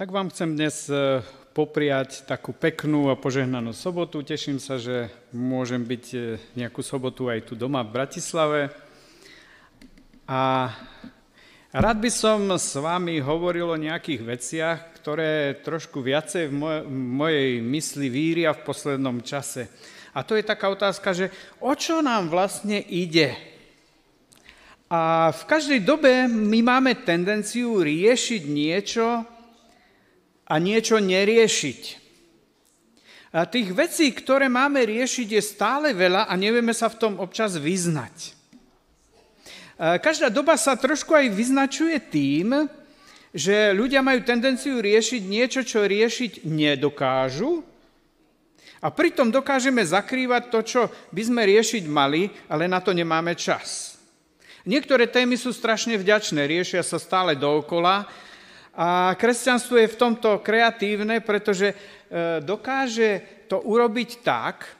Tak vám chcem dnes e, popriať takú peknú a požehnanú sobotu. Teším sa, že môžem byť e, nejakú sobotu aj tu doma v Bratislave. A rád by som s vami hovoril o nejakých veciach, ktoré trošku viacej v mojej mysli víria v poslednom čase. A to je taká otázka, že o čo nám vlastne ide? A v každej dobe my máme tendenciu riešiť niečo, a niečo neriešiť. A tých vecí, ktoré máme riešiť, je stále veľa a nevieme sa v tom občas vyznať. Každá doba sa trošku aj vyznačuje tým, že ľudia majú tendenciu riešiť niečo, čo riešiť nedokážu a pritom dokážeme zakrývať to, čo by sme riešiť mali, ale na to nemáme čas. Niektoré témy sú strašne vďačné, riešia sa stále dookola, a kresťanstvo je v tomto kreatívne, pretože e, dokáže to urobiť tak,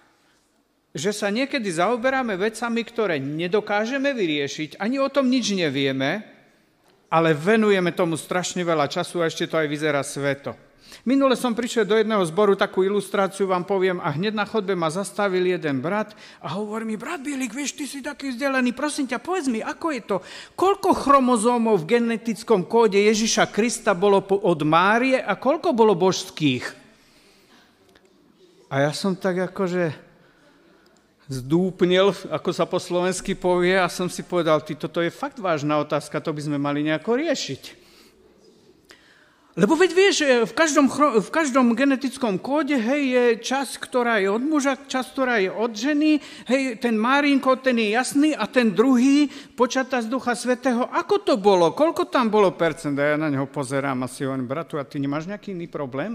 že sa niekedy zaoberáme vecami, ktoré nedokážeme vyriešiť, ani o tom nič nevieme, ale venujeme tomu strašne veľa času a ešte to aj vyzerá sveto. Minule som prišiel do jedného zboru, takú ilustráciu vám poviem, a hneď na chodbe ma zastavil jeden brat a hovorí mi, brat Bielik, vieš, ty si taký vzdelaný, prosím ťa, povedz mi, ako je to, koľko chromozómov v genetickom kóde Ježiša Krista bolo od Márie a koľko bolo božských? A ja som tak akože zdúpnil, ako sa po slovensky povie, a som si povedal, ty, toto je fakt vážna otázka, to by sme mali nejako riešiť. Lebo veď vieš, v každom, v každom genetickom kóde hej, je čas, ktorá je od muža, čas, ktorá je od ženy, hej, ten Márinko, ten je jasný a ten druhý, počatá z Ducha Svetého, ako to bolo? Koľko tam bolo percent? A ja na neho pozerám a si hovorím, bratu, a ty nemáš nejaký iný problém?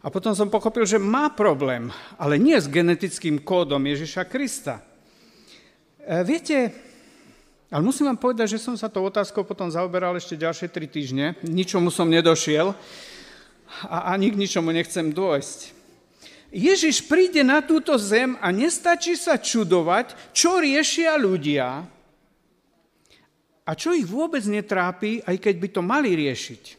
A potom som pochopil, že má problém, ale nie s genetickým kódom Ježiša Krista. E, viete, ale musím vám povedať, že som sa tou otázkou potom zaoberal ešte ďalšie tri týždne. Ničomu som nedošiel a ani k ničomu nechcem dôjsť. Ježiš príde na túto zem a nestačí sa čudovať, čo riešia ľudia a čo ich vôbec netrápi, aj keď by to mali riešiť.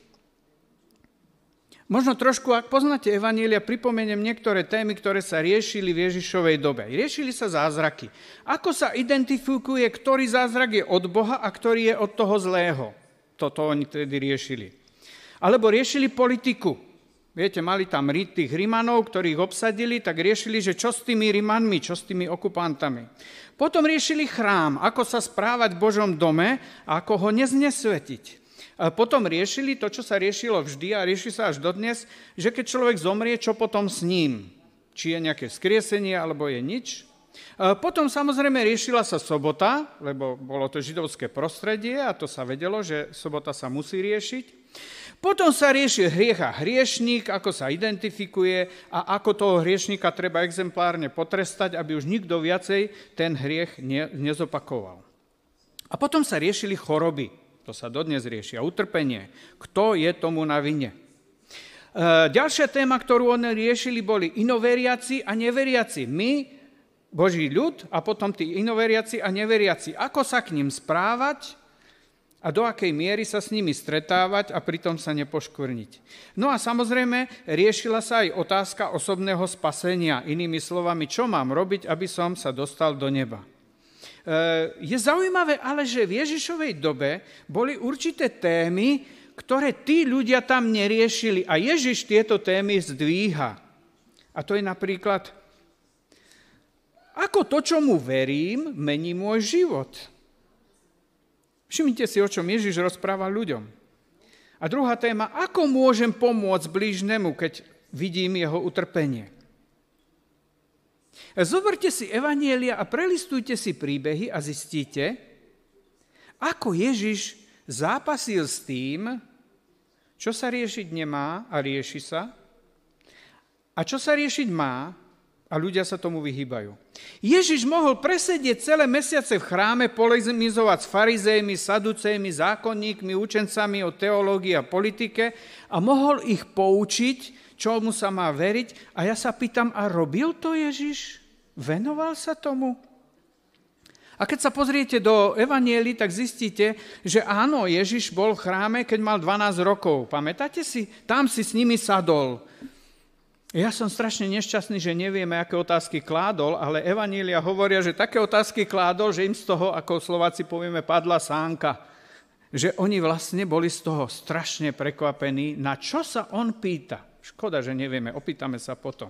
Možno trošku, ak poznáte Evanielia, pripomeniem niektoré témy, ktoré sa riešili v Ježišovej dobe. Riešili sa zázraky. Ako sa identifikuje, ktorý zázrak je od Boha a ktorý je od toho zlého. Toto oni tedy riešili. Alebo riešili politiku. Viete, mali tam tých Rimanov, ktorých obsadili, tak riešili, že čo s tými Rimanmi, čo s tými okupantami. Potom riešili chrám, ako sa správať v Božom dome a ako ho neznesvetiť. Potom riešili to, čo sa riešilo vždy a rieši sa až dodnes, že keď človek zomrie, čo potom s ním? Či je nejaké skriesenie, alebo je nič? Potom samozrejme riešila sa sobota, lebo bolo to židovské prostredie a to sa vedelo, že sobota sa musí riešiť. Potom sa rieši hriech a hriešník, ako sa identifikuje a ako toho hriešníka treba exemplárne potrestať, aby už nikto viacej ten hriech ne, nezopakoval. A potom sa riešili choroby. To sa dodnes rieši. A utrpenie. Kto je tomu na vine? E, ďalšia téma, ktorú oni riešili, boli inoveriaci a neveriaci. My, Boží ľud, a potom tí inoveriaci a neveriaci. Ako sa k ním správať a do akej miery sa s nimi stretávať a pritom sa nepoškvrniť. No a samozrejme, riešila sa aj otázka osobného spasenia. Inými slovami, čo mám robiť, aby som sa dostal do neba. Eh, je zaujímavé ale, že v Ježišovej dobe boli určité témy, ktoré tí ľudia tam neriešili. A Ježiš tieto témy zdvíha. A to je napríklad, ako to, čo mu verím, mení môj život. Všimnite si, o čom Ježiš rozpráva ľuďom. A druhá téma, ako môžem pomôcť blížnemu, keď vidím jeho utrpenie. Zoberte si evanielia a prelistujte si príbehy a zistíte, ako Ježiš zápasil s tým, čo sa riešiť nemá a rieši sa, a čo sa riešiť má a ľudia sa tomu vyhýbajú. Ježiš mohol presedieť celé mesiace v chráme, polemizovať s farizejmi, saducejmi, zákonníkmi, učencami o teológii a politike a mohol ich poučiť, čomu sa má veriť. A ja sa pýtam, a robil to Ježiš? Venoval sa tomu? A keď sa pozriete do Evanieli, tak zistíte, že áno, Ježiš bol v chráme, keď mal 12 rokov. Pamätáte si? Tam si s nimi sadol. Ja som strašne nešťastný, že nevieme, aké otázky kládol, ale Evanília hovoria, že také otázky kládol, že im z toho, ako Slováci povieme, padla sánka. Že oni vlastne boli z toho strašne prekvapení, na čo sa on pýta. Škoda, že nevieme, opýtame sa potom.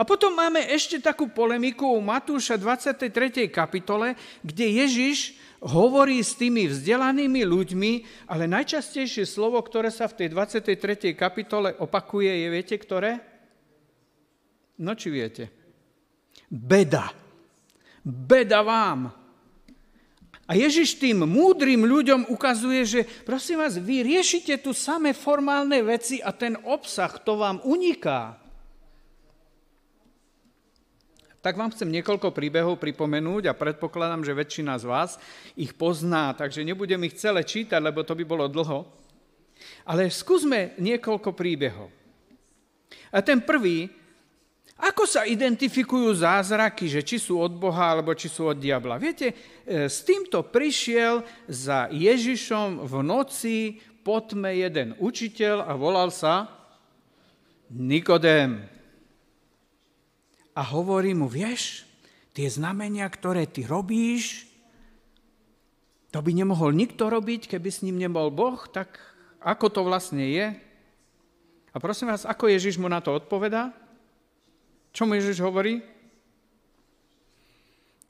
A potom máme ešte takú polemiku u Matúša 23. kapitole, kde Ježiš hovorí s tými vzdelanými ľuďmi, ale najčastejšie slovo, ktoré sa v tej 23. kapitole opakuje, je, viete, ktoré? No či viete? Beda. Beda vám. A Ježiš tým múdrym ľuďom ukazuje, že prosím vás, vy riešite tu samé formálne veci a ten obsah to vám uniká tak vám chcem niekoľko príbehov pripomenúť a predpokladám, že väčšina z vás ich pozná, takže nebudem ich celé čítať, lebo to by bolo dlho. Ale skúsme niekoľko príbehov. A ten prvý, ako sa identifikujú zázraky, že či sú od Boha, alebo či sú od diabla. Viete, e, s týmto prišiel za Ježišom v noci po tme jeden učiteľ a volal sa Nikodém a hovorí mu, vieš, tie znamenia, ktoré ty robíš, to by nemohol nikto robiť, keby s ním nebol Boh, tak ako to vlastne je? A prosím vás, ako Ježiš mu na to odpovedá? Čo mu Ježiš hovorí?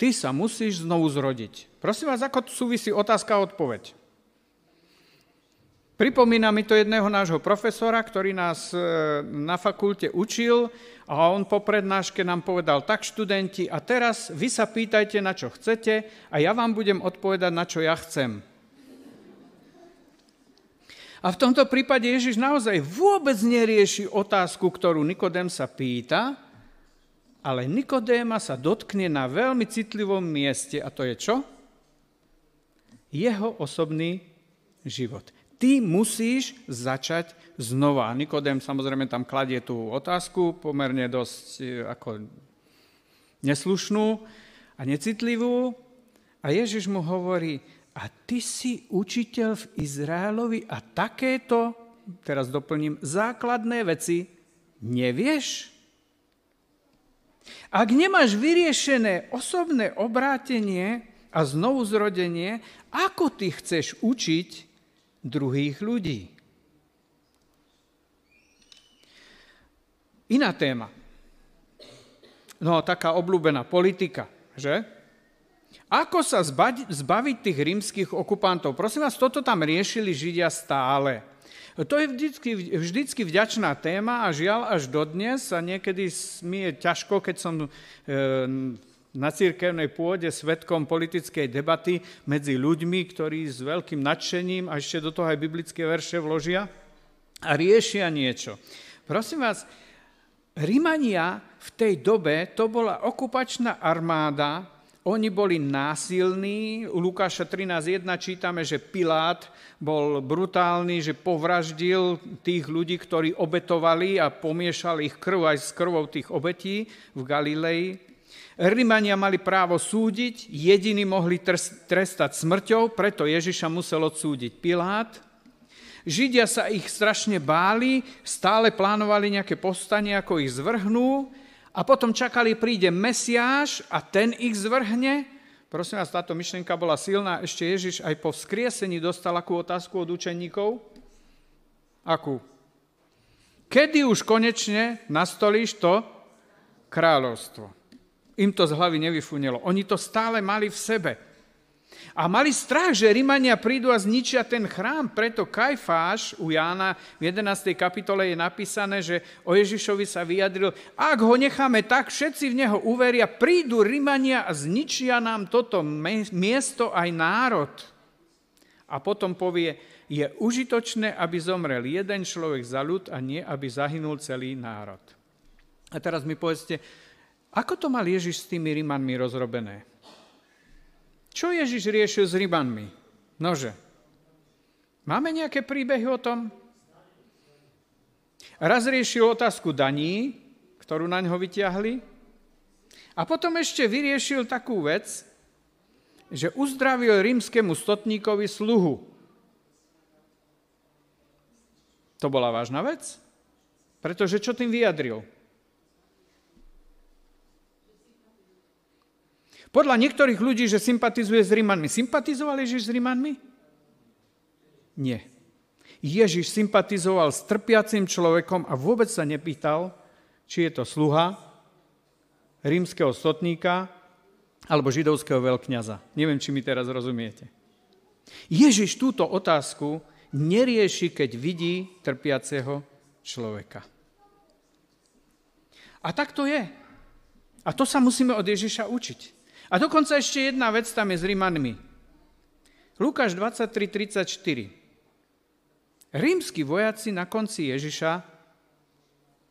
Ty sa musíš znovu zrodiť. Prosím vás, ako tu súvisí otázka a odpoveď? Pripomína mi to jedného nášho profesora, ktorý nás e, na fakulte učil a on po prednáške nám povedal, tak študenti, a teraz vy sa pýtajte, na čo chcete a ja vám budem odpovedať, na čo ja chcem. A v tomto prípade Ježiš naozaj vôbec nerieši otázku, ktorú Nikodém sa pýta, ale Nikodéma sa dotkne na veľmi citlivom mieste a to je čo? Jeho osobný život. Ty musíš začať znova. Nikodem samozrejme tam kladie tú otázku, pomerne dosť e, ako neslušnú a necitlivú. A Ježiš mu hovorí, a ty si učiteľ v Izraelovi a takéto, teraz doplním, základné veci nevieš? Ak nemáš vyriešené osobné obrátenie a znovu zrodenie, ako ty chceš učiť druhých ľudí. Iná téma. No, taká obľúbená politika, že? Ako sa zbaviť tých rímskych okupantov? Prosím vás, toto tam riešili Židia stále. To je vždycky, vždycky vďačná téma a žiaľ až dodnes a niekedy mi je ťažko, keď som e, na církevnej pôde svetkom politickej debaty medzi ľuďmi, ktorí s veľkým nadšením a ešte do toho aj biblické verše vložia a riešia niečo. Prosím vás, Rimania v tej dobe to bola okupačná armáda, oni boli násilní. U Lukáša 13.1 čítame, že Pilát bol brutálny, že povraždil tých ľudí, ktorí obetovali a pomiešal ich krv aj s krvou tých obetí v Galilei. Rimania mali právo súdiť, jediní mohli trestať smrťou, preto Ježiša musel odsúdiť Pilát. Židia sa ich strašne báli, stále plánovali nejaké povstanie, ako ich zvrhnú a potom čakali, príde Mesiáš a ten ich zvrhne. Prosím vás, táto myšlienka bola silná. Ešte Ježiš aj po vzkriesení dostal akú otázku od učeníkov? Akú? Kedy už konečne nastolíš to kráľovstvo? im to z hlavy nevyfunilo. Oni to stále mali v sebe. A mali strach, že Rimania prídu a zničia ten chrám. Preto Kajfáš u Jána v 11. kapitole je napísané, že o Ježišovi sa vyjadril, ak ho necháme tak, všetci v neho uveria, prídu Rimania a zničia nám toto miesto aj národ. A potom povie, je užitočné, aby zomrel jeden človek za ľud a nie, aby zahynul celý národ. A teraz mi povedzte, ako to mal Ježiš s tými Rimanmi rozrobené? Čo Ježiš riešil s Rimanmi? Nože. Máme nejaké príbehy o tom? Raz riešil otázku daní, ktorú na ňo vyťahli, a potom ešte vyriešil takú vec, že uzdravil rímskému stotníkovi sluhu. To bola vážna vec? Pretože čo tým vyjadril? Podľa niektorých ľudí, že sympatizuje s Rímanmi. Sympatizoval Ježiš s Rímanmi? Nie. Ježiš sympatizoval s trpiacim človekom a vôbec sa nepýtal, či je to sluha rímskeho stotníka alebo židovského veľkňaza. Neviem, či mi teraz rozumiete. Ježiš túto otázku nerieši, keď vidí trpiaceho človeka. A tak to je. A to sa musíme od Ježiša učiť. A dokonca ešte jedna vec tam je s Rímanmi. Lukáš 23.34. Rímsky vojaci na konci Ježiša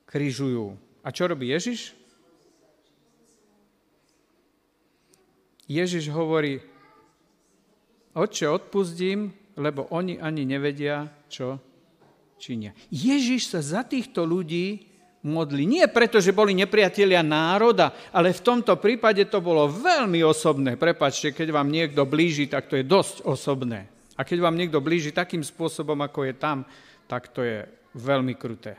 križujú. A čo robí Ježiš? Ježiš hovorí, Otče, odpustím, lebo oni ani nevedia, čo činia. Ježiš sa za týchto ľudí modli. Nie preto, že boli nepriatelia národa, ale v tomto prípade to bolo veľmi osobné. Prepačte, keď vám niekto blíži, tak to je dosť osobné. A keď vám niekto blíži takým spôsobom, ako je tam, tak to je veľmi kruté.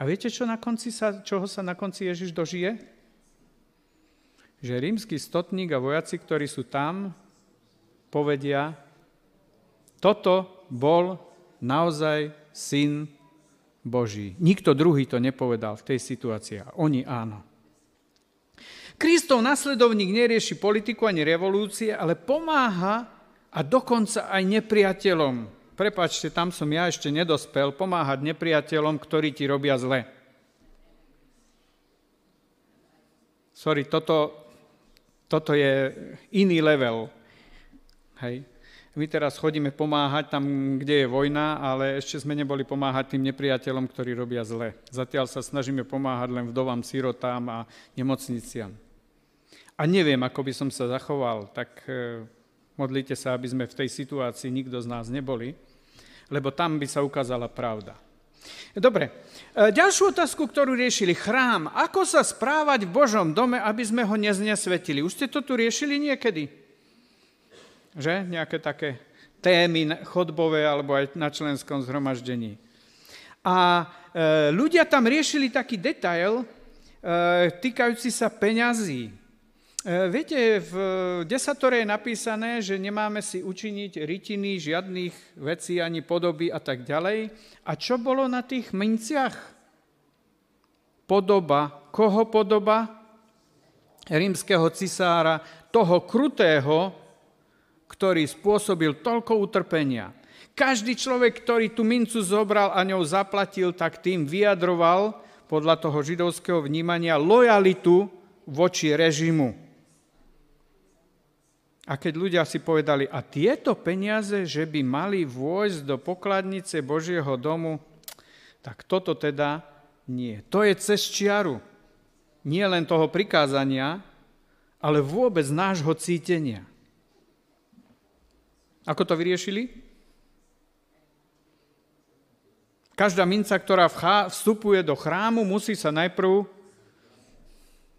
A viete, čo na konci sa, čoho sa na konci Ježiš dožije? Že rímsky stotník a vojaci, ktorí sú tam, povedia, toto bol naozaj syn Boží. Nikto druhý to nepovedal v tej situácii. Oni áno. Kristov nasledovník nerieši politiku ani revolúcie, ale pomáha a dokonca aj nepriateľom. Prepačte, tam som ja ešte nedospel, pomáhať nepriateľom, ktorí ti robia zle. Sorry, toto, toto je iný level. Hej. My teraz chodíme pomáhať tam, kde je vojna, ale ešte sme neboli pomáhať tým nepriateľom, ktorí robia zle. Zatiaľ sa snažíme pomáhať len vdovám, sirotám a nemocniciam. A neviem, ako by som sa zachoval, tak e, modlite sa, aby sme v tej situácii nikto z nás neboli, lebo tam by sa ukázala pravda. Dobre, e, ďalšiu otázku, ktorú riešili, chrám. Ako sa správať v Božom dome, aby sme ho neznesvetili? Už ste to tu riešili niekedy? Že? Nejaké také témy chodbové alebo aj na členskom zhromaždení. A e, ľudia tam riešili taký detail e, týkajúci sa peňazí. E, viete, v desatore je napísané, že nemáme si učiniť rytiny, žiadnych vecí ani podoby a tak ďalej. A čo bolo na tých minciach? Podoba. Koho podoba? Rímskeho cisára, toho krutého, ktorý spôsobil toľko utrpenia. Každý človek, ktorý tú mincu zobral a ňou zaplatil, tak tým vyjadroval podľa toho židovského vnímania lojalitu voči režimu. A keď ľudia si povedali, a tieto peniaze, že by mali vôjsť do pokladnice Božieho domu, tak toto teda nie. To je cez čiaru. Nie len toho prikázania, ale vôbec nášho cítenia. Ako to vyriešili? Každá minca, ktorá vstupuje do chrámu, musí sa najprv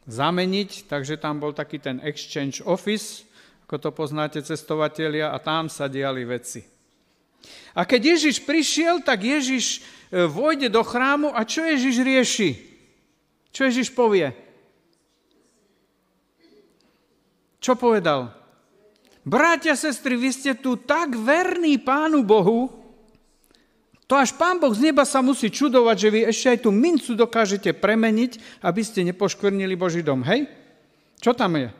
zameniť, takže tam bol taký ten exchange office, ako to poznáte cestovatelia, a tam sa diali veci. A keď Ježiš prišiel, tak Ježiš e, vojde do chrámu a čo Ježiš rieši? Čo Ježiš povie? Čo povedal? Bratia, sestry, vy ste tu tak verní Pánu Bohu, to až Pán Boh z neba sa musí čudovať, že vy ešte aj tú mincu dokážete premeniť, aby ste nepoškvrnili Boží dom. Hej? Čo tam je?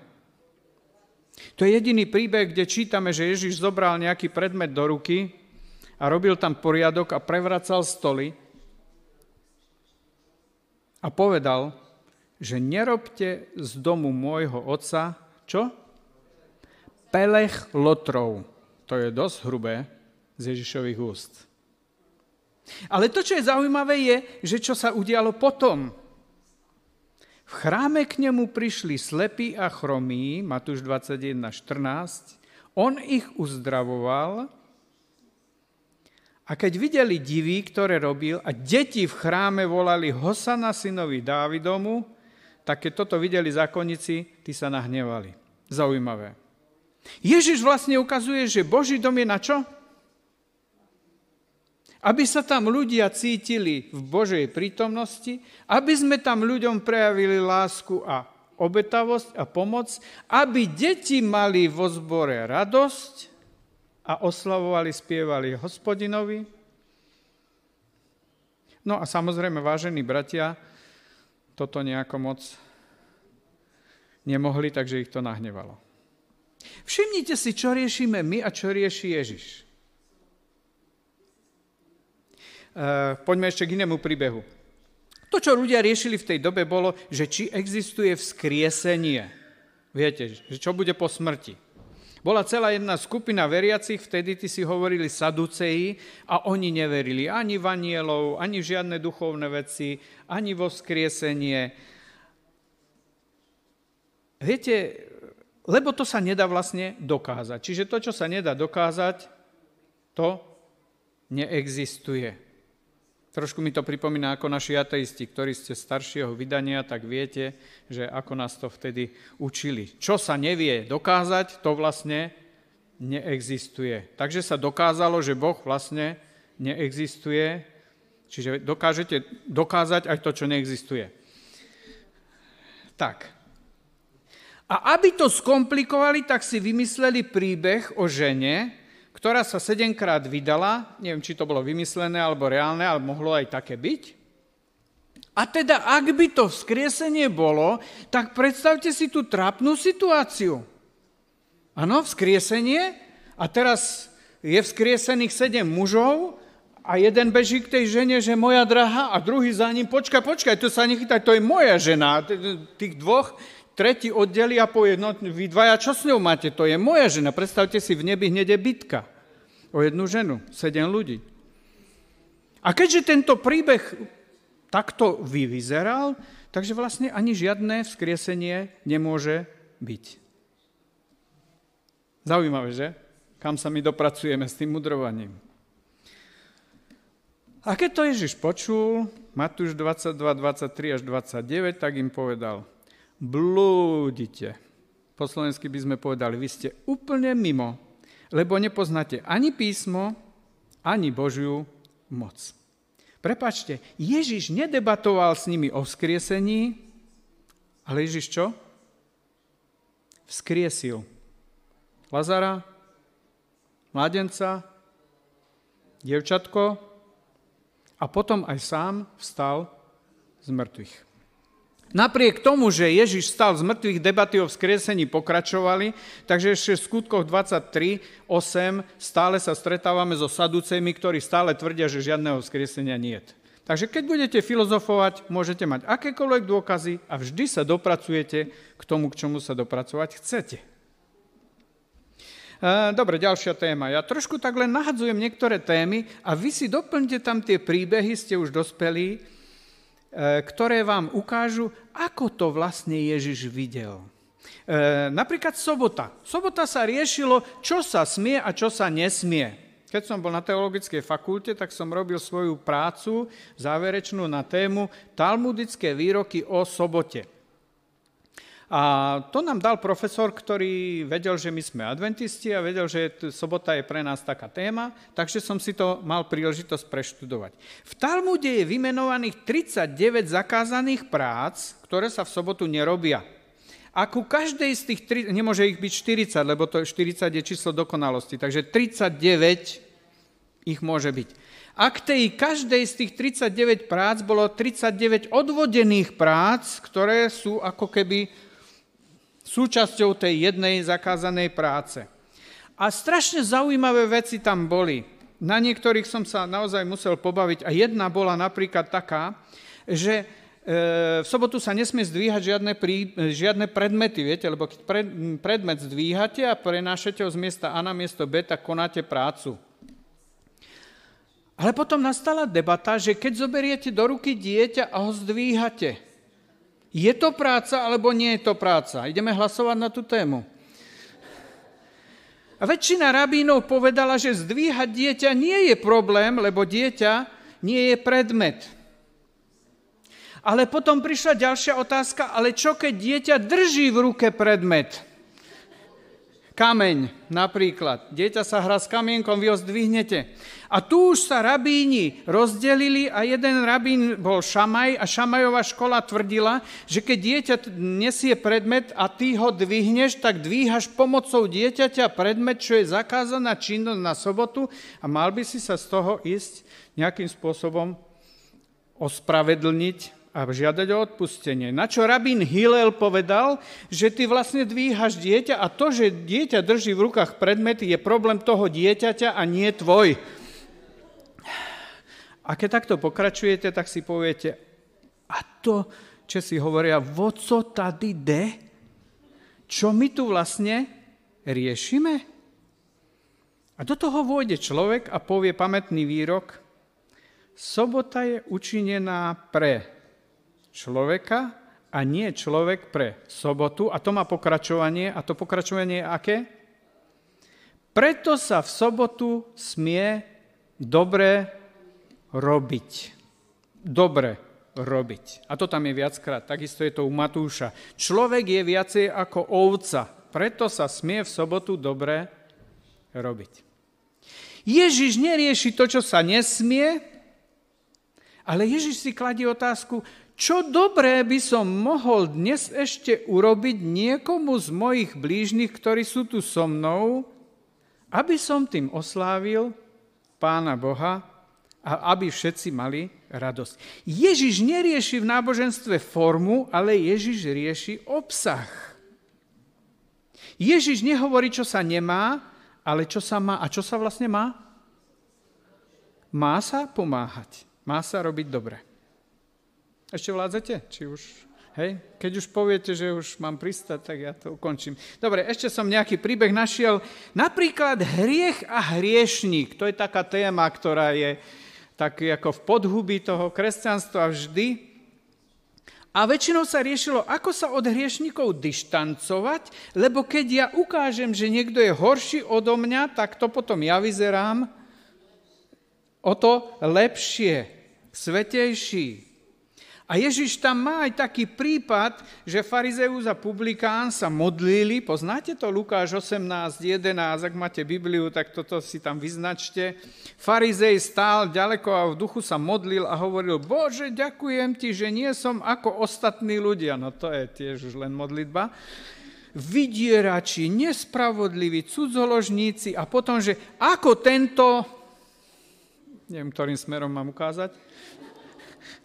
To je jediný príbeh, kde čítame, že Ježiš zobral nejaký predmet do ruky a robil tam poriadok a prevracal stoly a povedal, že nerobte z domu môjho otca, čo? Pelech lotrov. To je dosť hrubé z Ježišových úst. Ale to, čo je zaujímavé, je, že čo sa udialo potom. V chráme k nemu prišli slepí a chromí, Matúš 21.14, on ich uzdravoval a keď videli divy, ktoré robil a deti v chráme volali Hosana synovi Dávidomu, tak keď toto videli zákonníci, tí sa nahnevali. Zaujímavé. Ježiš vlastne ukazuje, že Boží dom je na čo? Aby sa tam ľudia cítili v Božej prítomnosti, aby sme tam ľuďom prejavili lásku a obetavosť a pomoc, aby deti mali vo zbore radosť a oslavovali, spievali hospodinovi. No a samozrejme, vážení bratia, toto nejako moc nemohli, takže ich to nahnevalo. Všimnite si, čo riešime my a čo rieši Ježiš. E, poďme ešte k inému príbehu. To, čo ľudia riešili v tej dobe, bolo, že či existuje vzkriesenie. Viete, že čo bude po smrti. Bola celá jedna skupina veriacich, vtedy ty si hovorili saduceji a oni neverili ani v anielov, ani v žiadne duchovné veci, ani vo vzkriesenie. Viete, lebo to sa nedá vlastne dokázať. Čiže to, čo sa nedá dokázať, to neexistuje. Trošku mi to pripomína ako naši ateisti, ktorí ste staršieho vydania, tak viete, že ako nás to vtedy učili. Čo sa nevie dokázať, to vlastne neexistuje. Takže sa dokázalo, že Boh vlastne neexistuje, čiže dokážete dokázať aj to, čo neexistuje. Tak, a aby to skomplikovali, tak si vymysleli príbeh o žene, ktorá sa sedemkrát vydala, neviem, či to bolo vymyslené alebo reálne, ale mohlo aj také byť. A teda, ak by to vzkriesenie bolo, tak predstavte si tú trápnu situáciu. Áno, vzkriesenie a teraz je vzkriesených sedem mužov a jeden beží k tej žene, že moja drahá a druhý za ním, počkaj, počkaj, to sa nechytaj, to je moja žena. Tých dvoch tretí oddeli a povie, no vy dvaja, čo s ňou máte? To je moja žena. Predstavte si, v nebi hneď bitka o jednu ženu, sedem ľudí. A keďže tento príbeh takto vyvyzeral, takže vlastne ani žiadne vzkriesenie nemôže byť. Zaujímavé, že? Kam sa my dopracujeme s tým mudrovaním. A keď to Ježiš počul, Matúš 22, 23 až 29, tak im povedal, blúdite. Po slovensky by sme povedali, vy ste úplne mimo, lebo nepoznáte ani písmo, ani Božiu moc. Prepačte, Ježiš nedebatoval s nimi o vzkriesení, ale Ježiš čo? Vzkriesil Lazara, mladenca, dievčatko a potom aj sám vstal z mŕtvych. Napriek tomu, že Ježiš stal z mŕtvych, debaty o vzkriesení pokračovali, takže ešte v skutkoch 23, 8 stále sa stretávame so saducejmi, ktorí stále tvrdia, že žiadneho vzkriesenia nie je. Takže keď budete filozofovať, môžete mať akékoľvek dôkazy a vždy sa dopracujete k tomu, k čomu sa dopracovať chcete. Dobre, ďalšia téma. Ja trošku tak len nahadzujem niektoré témy a vy si doplňte tam tie príbehy, ste už dospelí, E, ktoré vám ukážu, ako to vlastne Ježiš videl. E, napríklad sobota. Sobota sa riešilo, čo sa smie a čo sa nesmie. Keď som bol na teologickej fakulte, tak som robil svoju prácu záverečnú na tému Talmudické výroky o sobote. A to nám dal profesor, ktorý vedel, že my sme adventisti a vedel, že sobota je pre nás taká téma, takže som si to mal príležitosť preštudovať. V Talmude je vymenovaných 39 zakázaných prác, ktoré sa v sobotu nerobia. A ku každej z tých, tri, nemôže ich byť 40, lebo to 40 je číslo dokonalosti, takže 39 ich môže byť. A k tej každej z tých 39 prác bolo 39 odvodených prác, ktoré sú ako keby súčasťou tej jednej zakázanej práce. A strašne zaujímavé veci tam boli. Na niektorých som sa naozaj musel pobaviť a jedna bola napríklad taká, že e, v sobotu sa nesmie zdvíhať žiadne, prí, žiadne predmety, viete, lebo keď predmet zdvíhate a prenášate ho z miesta A na miesto B, tak konáte prácu. Ale potom nastala debata, že keď zoberiete do ruky dieťa a ho zdvíhate, je to práca, alebo nie je to práca? Ideme hlasovať na tú tému. A väčšina rabínov povedala, že zdvíhať dieťa nie je problém, lebo dieťa nie je predmet. Ale potom prišla ďalšia otázka, ale čo keď dieťa drží v ruke predmet? Kameň napríklad. Dieťa sa hrá s kamienkom, vy ho zdvihnete. A tu už sa rabíni rozdelili a jeden rabín bol Šamaj a Šamajová škola tvrdila, že keď dieťa nesie predmet a ty ho dvihneš, tak dvíhaš pomocou dieťaťa predmet, čo je zakázaná činnosť na sobotu a mal by si sa z toho ísť nejakým spôsobom ospravedlniť a žiadať o odpustenie. Na čo rabín Hillel povedal, že ty vlastne dvíhaš dieťa a to, že dieťa drží v rukách predmety, je problém toho dieťaťa a nie tvoj. A keď takto pokračujete, tak si poviete, a to, čo si hovoria, vo co tady de? Čo my tu vlastne riešime? A do toho vôjde človek a povie pamätný výrok, sobota je učinená pre človeka a nie človek pre sobotu. A to má pokračovanie. A to pokračovanie je aké? Preto sa v sobotu smie dobre robiť. Dobre robiť. A to tam je viackrát. Takisto je to u Matúša. Človek je viacej ako ovca. Preto sa smie v sobotu dobre robiť. Ježiš nerieši to, čo sa nesmie, ale Ježiš si kladie otázku, čo dobré by som mohol dnes ešte urobiť niekomu z mojich blížnych, ktorí sú tu so mnou, aby som tým oslávil Pána Boha a aby všetci mali radosť. Ježiš nerieši v náboženstve formu, ale Ježiš rieši obsah. Ježiš nehovorí, čo sa nemá, ale čo sa má. A čo sa vlastne má? Má sa pomáhať. Má sa robiť dobre. Ešte vládzate? Či už... Hej? Keď už poviete, že už mám pristať, tak ja to ukončím. Dobre, ešte som nejaký príbeh našiel. Napríklad hriech a hriešník. To je taká téma, ktorá je tak ako v podhubi toho kresťanstva vždy. A väčšinou sa riešilo, ako sa od hriešníkov dištancovať, lebo keď ja ukážem, že niekto je horší odo mňa, tak to potom ja vyzerám o to lepšie, svetejší, a Ježiš tam má aj taký prípad, že farizeus a publikán sa modlili, poznáte to Lukáš 18, 11, ak máte Bibliu, tak toto si tam vyznačte. Farizej stál ďaleko a v duchu sa modlil a hovoril, Bože, ďakujem ti, že nie som ako ostatní ľudia. No to je tiež už len modlitba vydierači, nespravodliví, cudzoložníci a potom, že ako tento, neviem, ktorým smerom mám ukázať,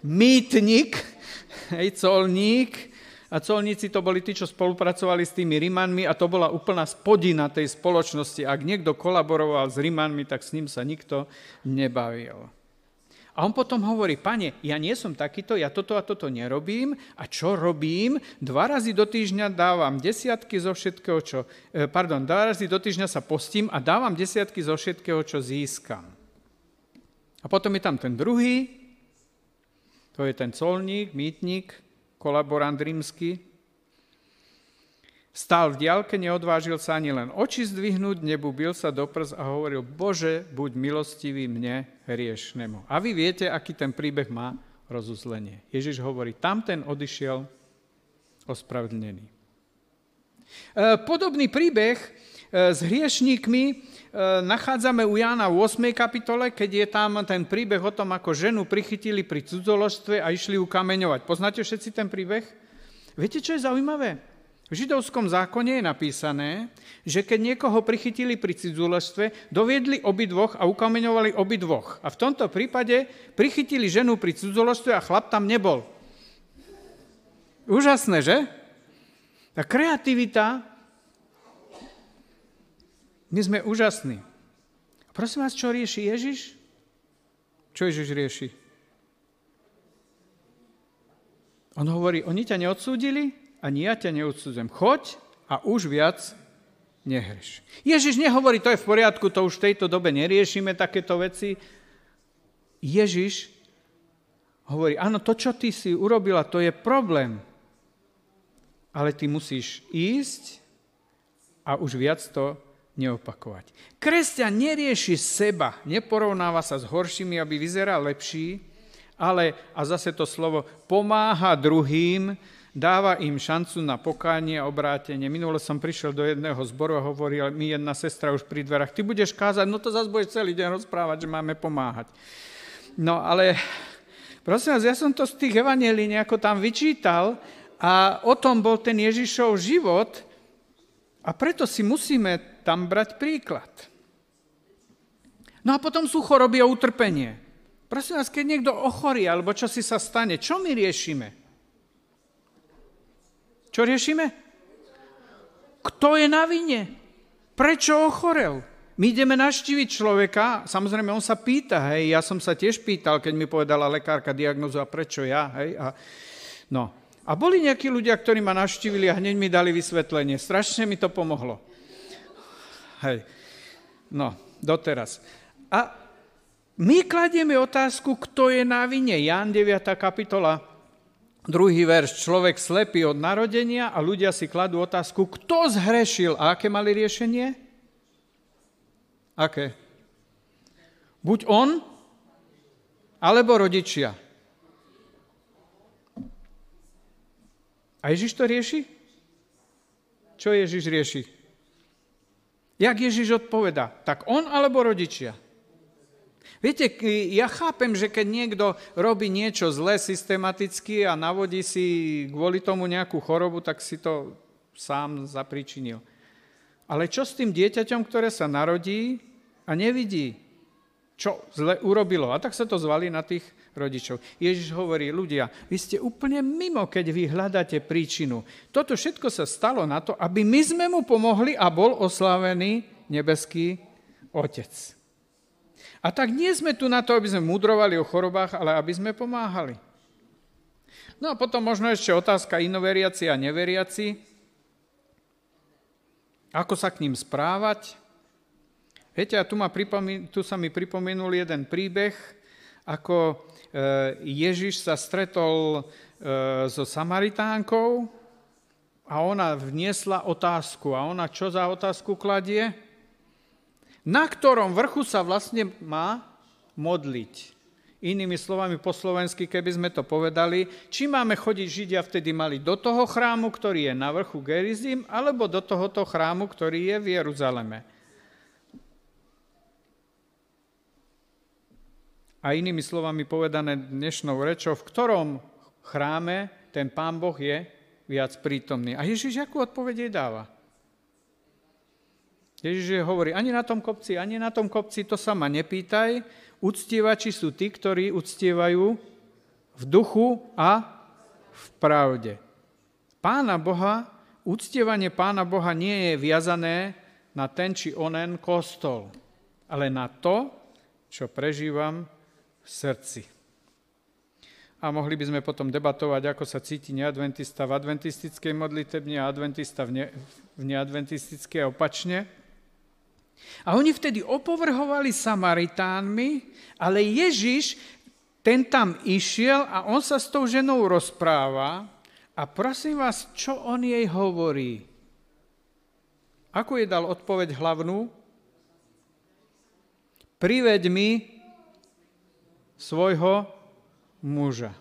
mýtnik, hej, colník, a colníci to boli tí, čo spolupracovali s tými Rimanmi a to bola úplná spodina tej spoločnosti. Ak niekto kolaboroval s Rimanmi, tak s ním sa nikto nebavil. A on potom hovorí, pane, ja nie som takýto, ja toto a toto nerobím. A čo robím? Dva razy do týždňa dávam desiatky zo všetkého, čo... Eh, pardon, dva razy do týždňa sa postím a dávam desiatky zo všetkého, čo získam. A potom je tam ten druhý, to je ten colník, mýtnik, kolaborant rímsky. Stál v diálke, neodvážil sa ani len oči zdvihnúť, nebubil sa do prs a hovoril, Bože, buď milostivý mne, hriešnemu. A vy viete, aký ten príbeh má rozuzlenie. Ježiš hovorí, tam ten odišiel ospravedlnený. E, podobný príbeh e, s hriešníkmi nachádzame u Jána v 8. kapitole, keď je tam ten príbeh o tom, ako ženu prichytili pri cudzoložstve a išli ju kameňovať. Poznáte všetci ten príbeh? Viete, čo je zaujímavé? V židovskom zákone je napísané, že keď niekoho prichytili pri cudzoložstve, doviedli obidvoch a ukameňovali obidvoch. A v tomto prípade prichytili ženu pri cudzoložstve a chlap tam nebol. Úžasné, že? Tá kreativita my sme úžasní. Prosím vás, čo rieši Ježiš? Čo Ježiš rieši? On hovorí, oni ťa neodsúdili, ani ja ťa neodsúdzem. Choď a už viac nehreš. Ježiš nehovorí, to je v poriadku, to už v tejto dobe neriešime takéto veci. Ježiš hovorí, áno, to, čo ty si urobila, to je problém. Ale ty musíš ísť a už viac to neopakovať. Kresťan nerieši seba, neporovnáva sa s horšími, aby vyzeral lepší, ale, a zase to slovo, pomáha druhým dáva im šancu na pokánie a obrátenie. Minule som prišiel do jedného zboru a hovoril mi jedna sestra už pri dverách, ty budeš kázať, no to zase budeš celý deň rozprávať, že máme pomáhať. No ale prosím vás, ja som to z tých evanelí nejako tam vyčítal a o tom bol ten Ježišov život a preto si musíme tam brať príklad. No a potom sú choroby a utrpenie. Prosím vás, keď niekto ochorí alebo čo si sa stane, čo my riešime? Čo riešime? Kto je na vine? Prečo ochorel? My ideme naštíviť človeka, samozrejme on sa pýta, hej, ja som sa tiež pýtal, keď mi povedala lekárka diagnozu a prečo ja, hej, a, no. A boli nejakí ľudia, ktorí ma navštívili a hneď mi dali vysvetlenie. Strašne mi to pomohlo. Hej, no, doteraz. A my kladieme otázku, kto je na vine. Jan 9. kapitola, Druhý verš, človek slepý od narodenia a ľudia si kladú otázku, kto zhrešil a aké mali riešenie? Aké? Buď on, alebo rodičia. A Ježiš to rieši? Čo Ježiš rieši? Jak Ježiš odpoveda? Tak on alebo rodičia? Viete, ja chápem, že keď niekto robí niečo zlé systematicky a navodí si kvôli tomu nejakú chorobu, tak si to sám zapričinil. Ale čo s tým dieťaťom, ktoré sa narodí a nevidí, čo zle urobilo? A tak sa to zvali na tých rodičov. Ježiš hovorí, ľudia, vy ste úplne mimo, keď vy hľadáte príčinu. Toto všetko sa stalo na to, aby my sme mu pomohli a bol oslavený nebeský Otec. A tak nie sme tu na to, aby sme mudrovali o chorobách, ale aby sme pomáhali. No a potom možno ešte otázka inoveriaci a neveriaci. Ako sa k ním správať? Viete, a tu, ma pripomín, tu sa mi pripomenul jeden príbeh, ako e, Ježiš sa stretol e, so Samaritánkou a ona vniesla otázku. A ona čo za otázku kladie? na ktorom vrchu sa vlastne má modliť. Inými slovami po slovensky, keby sme to povedali, či máme chodiť Židia vtedy mali do toho chrámu, ktorý je na vrchu Gerizim, alebo do tohoto chrámu, ktorý je v Jeruzaleme. A inými slovami povedané dnešnou rečou, v ktorom chráme ten pán Boh je viac prítomný. A Ježiš akú odpoveď dáva? Ježiš hovorí, ani na tom kopci, ani na tom kopci, to sa ma nepýtaj. Uctievači sú tí, ktorí uctievajú v duchu a v pravde. Pána Boha, uctievanie Pána Boha nie je viazané na ten či onen kostol, ale na to, čo prežívam srdci. A mohli by sme potom debatovať, ako sa cíti neadventista v adventistickej modlitebne a adventista v, ne, v neadventistickej opačne. A oni vtedy opovrhovali Samaritánmi, ale Ježiš, ten tam išiel a on sa s tou ženou rozpráva a prosím vás, čo on jej hovorí? Ako jej dal odpoveď hlavnú? Priveď mi svojho muža.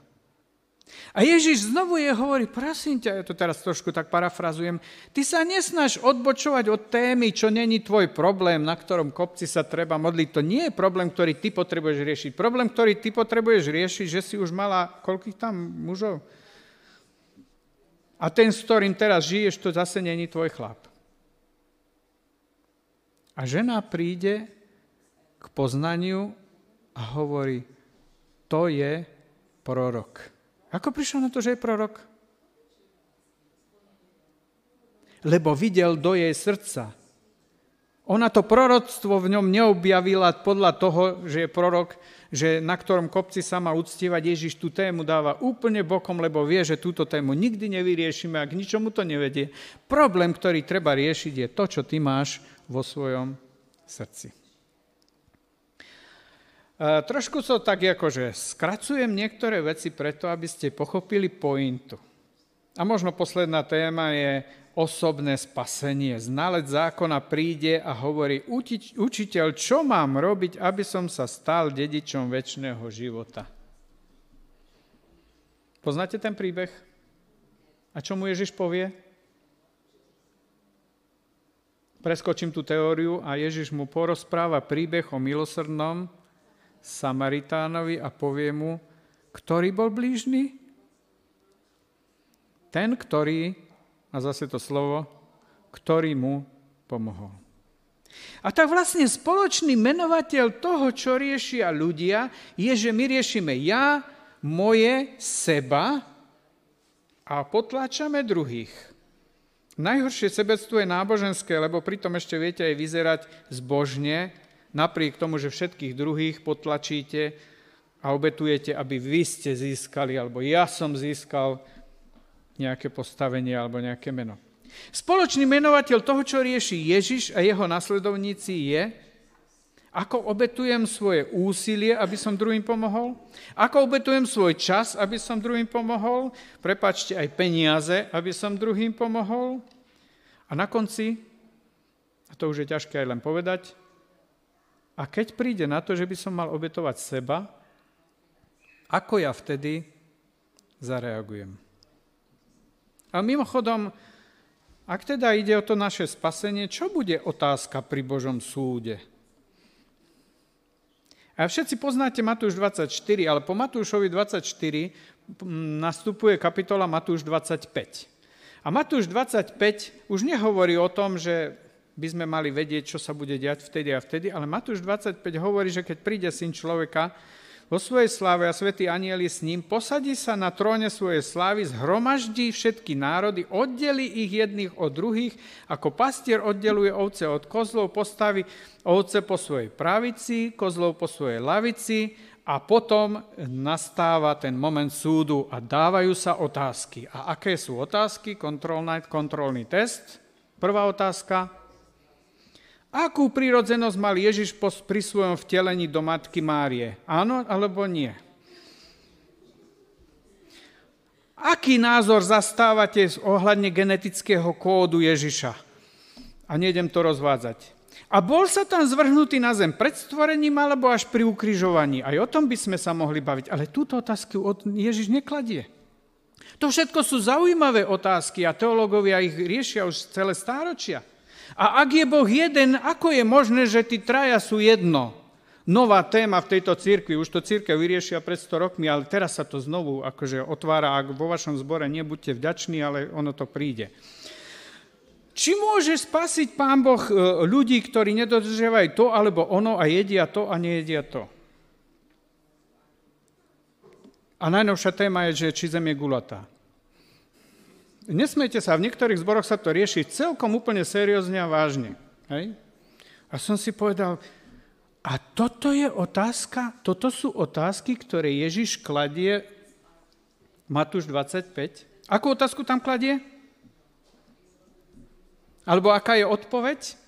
A Ježiš znovu je hovorí, prosím ťa, ja to teraz trošku tak parafrazujem, ty sa nesnaž odbočovať od témy, čo není tvoj problém, na ktorom kopci sa treba modliť. To nie je problém, ktorý ty potrebuješ riešiť. Problém, ktorý ty potrebuješ riešiť, že si už mala koľkých tam mužov? A ten, s ktorým teraz žiješ, to zase není tvoj chlap. A žena príde k poznaniu a hovorí, to je prorok. Ako prišiel na to, že je prorok? Lebo videl do jej srdca. Ona to proroctvo v ňom neobjavila podľa toho, že je prorok, že na ktorom kopci sa má uctievať. Ježiš tú tému dáva úplne bokom, lebo vie, že túto tému nikdy nevyriešime a k ničomu to nevedie. Problém, ktorý treba riešiť, je to, čo ty máš vo svojom srdci. Trošku to tak akože skracujem niektoré veci preto, aby ste pochopili pointu. A možno posledná téma je osobné spasenie. Znalec zákona príde a hovorí, učiteľ, čo mám robiť, aby som sa stal dedičom väčšného života? Poznáte ten príbeh? A čo mu Ježiš povie? Preskočím tú teóriu a Ježiš mu porozpráva príbeh o milosrdnom Samaritánovi a povie mu, ktorý bol blížny? Ten, ktorý, a zase to slovo, ktorý mu pomohol. A tak vlastne spoločný menovateľ toho, čo riešia ľudia, je, že my riešime ja, moje, seba a potláčame druhých. Najhoršie sebectvo je náboženské, lebo pritom ešte viete aj vyzerať zbožne, napriek tomu, že všetkých druhých potlačíte a obetujete, aby vy ste získali, alebo ja som získal nejaké postavenie alebo nejaké meno. Spoločný menovateľ toho, čo rieši Ježiš a jeho nasledovníci je, ako obetujem svoje úsilie, aby som druhým pomohol? Ako obetujem svoj čas, aby som druhým pomohol? Prepačte aj peniaze, aby som druhým pomohol? A na konci, a to už je ťažké aj len povedať, a keď príde na to, že by som mal obetovať seba, ako ja vtedy zareagujem? A mimochodom, ak teda ide o to naše spasenie, čo bude otázka pri Božom súde? A všetci poznáte Matúš 24, ale po Matúšovi 24 nastupuje kapitola Matúš 25. A Matúš 25 už nehovorí o tom, že by sme mali vedieť, čo sa bude diať vtedy a vtedy, ale Matúš 25 hovorí, že keď príde syn človeka, vo svojej sláve a svätí anieli s ním, posadí sa na tróne svojej slávy, zhromaždí všetky národy, oddelí ich jedných od druhých, ako pastier oddeluje ovce od kozlov, postaví ovce po svojej pravici, kozlov po svojej lavici a potom nastáva ten moment súdu a dávajú sa otázky. A aké sú otázky? kontrolný test. Prvá otázka, Akú prírodzenosť mal Ježiš pri svojom vtelení do matky Márie? Áno alebo nie? Aký názor zastávate ohľadne genetického kódu Ježiša? A nejdem to rozvádzať. A bol sa tam zvrhnutý na zem pred stvorením alebo až pri ukrižovaní? Aj o tom by sme sa mohli baviť. Ale túto otázku Ježiš nekladie. To všetko sú zaujímavé otázky a teológovia ich riešia už celé stáročia. A ak je Boh jeden, ako je možné, že tí traja sú jedno? Nová téma v tejto cirkvi, už to církev vyriešia pred 100 rokmi, ale teraz sa to znovu akože otvára, ak vo vašom zbore nebuďte vďační, ale ono to príde. Či môže spasiť Pán Boh e, ľudí, ktorí nedodržiavajú to alebo ono a jedia to a nejedia to? A najnovšia téma je, že či zem je gulatá. Nesmejte sa, v niektorých zboroch sa to rieši celkom úplne seriózne a vážne. Hej? A som si povedal, a toto je otázka, toto sú otázky, ktoré Ježiš kladie Matúš 25. Akú otázku tam kladie? Alebo aká je odpoveď?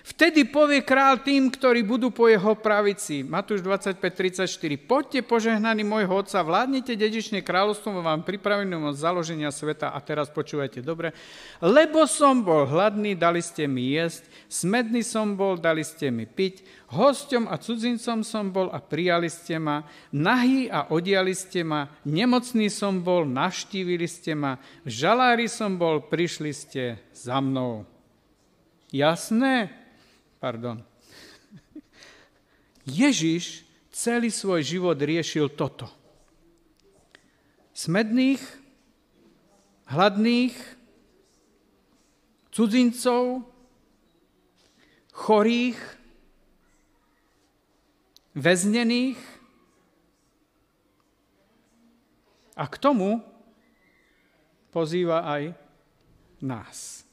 Vtedy povie král tým, ktorí budú po jeho pravici. Matúš 25.34. Poďte požehnaní môjho otca, vládnite dedične kráľovstvom vám pripraveným od založenia sveta. A teraz počúvajte dobre. Lebo som bol hladný, dali ste mi jesť, smedný som bol, dali ste mi piť, hosťom a cudzincom som bol a prijali ste ma, nahý a odiali ste ma, nemocný som bol, navštívili ste ma, žalári som bol, prišli ste za mnou. Jasné? Pardon. Ježiš celý svoj život riešil toto. Smedných, hladných, cudzincov, chorých, väznených a k tomu pozýva aj nás.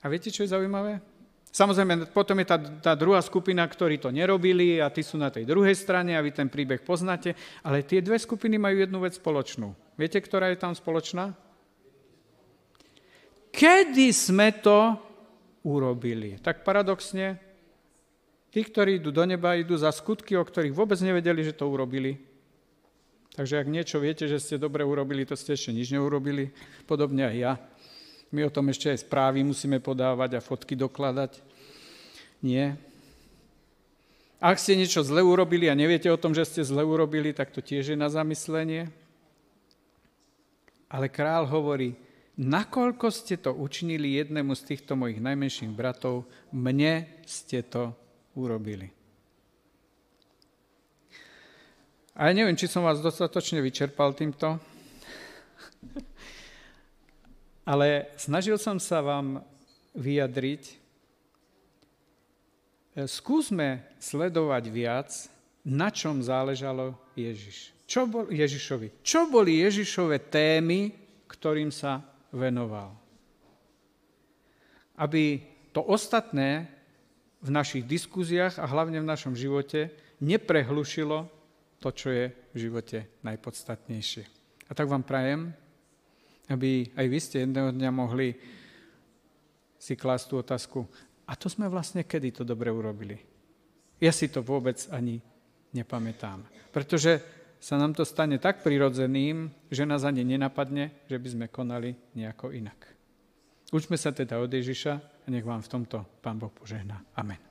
A viete, čo je zaujímavé? Samozrejme, potom je tá, tá druhá skupina, ktorí to nerobili a tí sú na tej druhej strane a vy ten príbeh poznáte, ale tie dve skupiny majú jednu vec spoločnú. Viete, ktorá je tam spoločná? Kedy sme to urobili? Tak paradoxne, tí, ktorí idú do neba, idú za skutky, o ktorých vôbec nevedeli, že to urobili. Takže ak niečo viete, že ste dobre urobili, to ste ešte nič neurobili. Podobne aj ja. My o tom ešte aj správy musíme podávať a fotky dokladať. Nie. Ak ste niečo zle urobili a neviete o tom, že ste zle urobili, tak to tiež je na zamyslenie. Ale král hovorí, nakoľko ste to učinili jednému z týchto mojich najmenších bratov, mne ste to urobili. A ja neviem, či som vás dostatočne vyčerpal týmto, ale snažil som sa vám vyjadriť. Skúsme sledovať viac, na čom záležalo Ježiš. Čo bol Ježišovi? Čo boli Ježišove témy, ktorým sa venoval? Aby to ostatné v našich diskuziách a hlavne v našom živote neprehlušilo to, čo je v živote najpodstatnejšie. A tak vám prajem, aby aj vy ste jedného dňa mohli si klásť tú otázku, a to sme vlastne kedy to dobre urobili? Ja si to vôbec ani nepamätám. Pretože sa nám to stane tak prirodzeným, že nás ani nenapadne, že by sme konali nejako inak. Učme sa teda od Ježiša a nech vám v tomto Pán Boh požehná. Amen.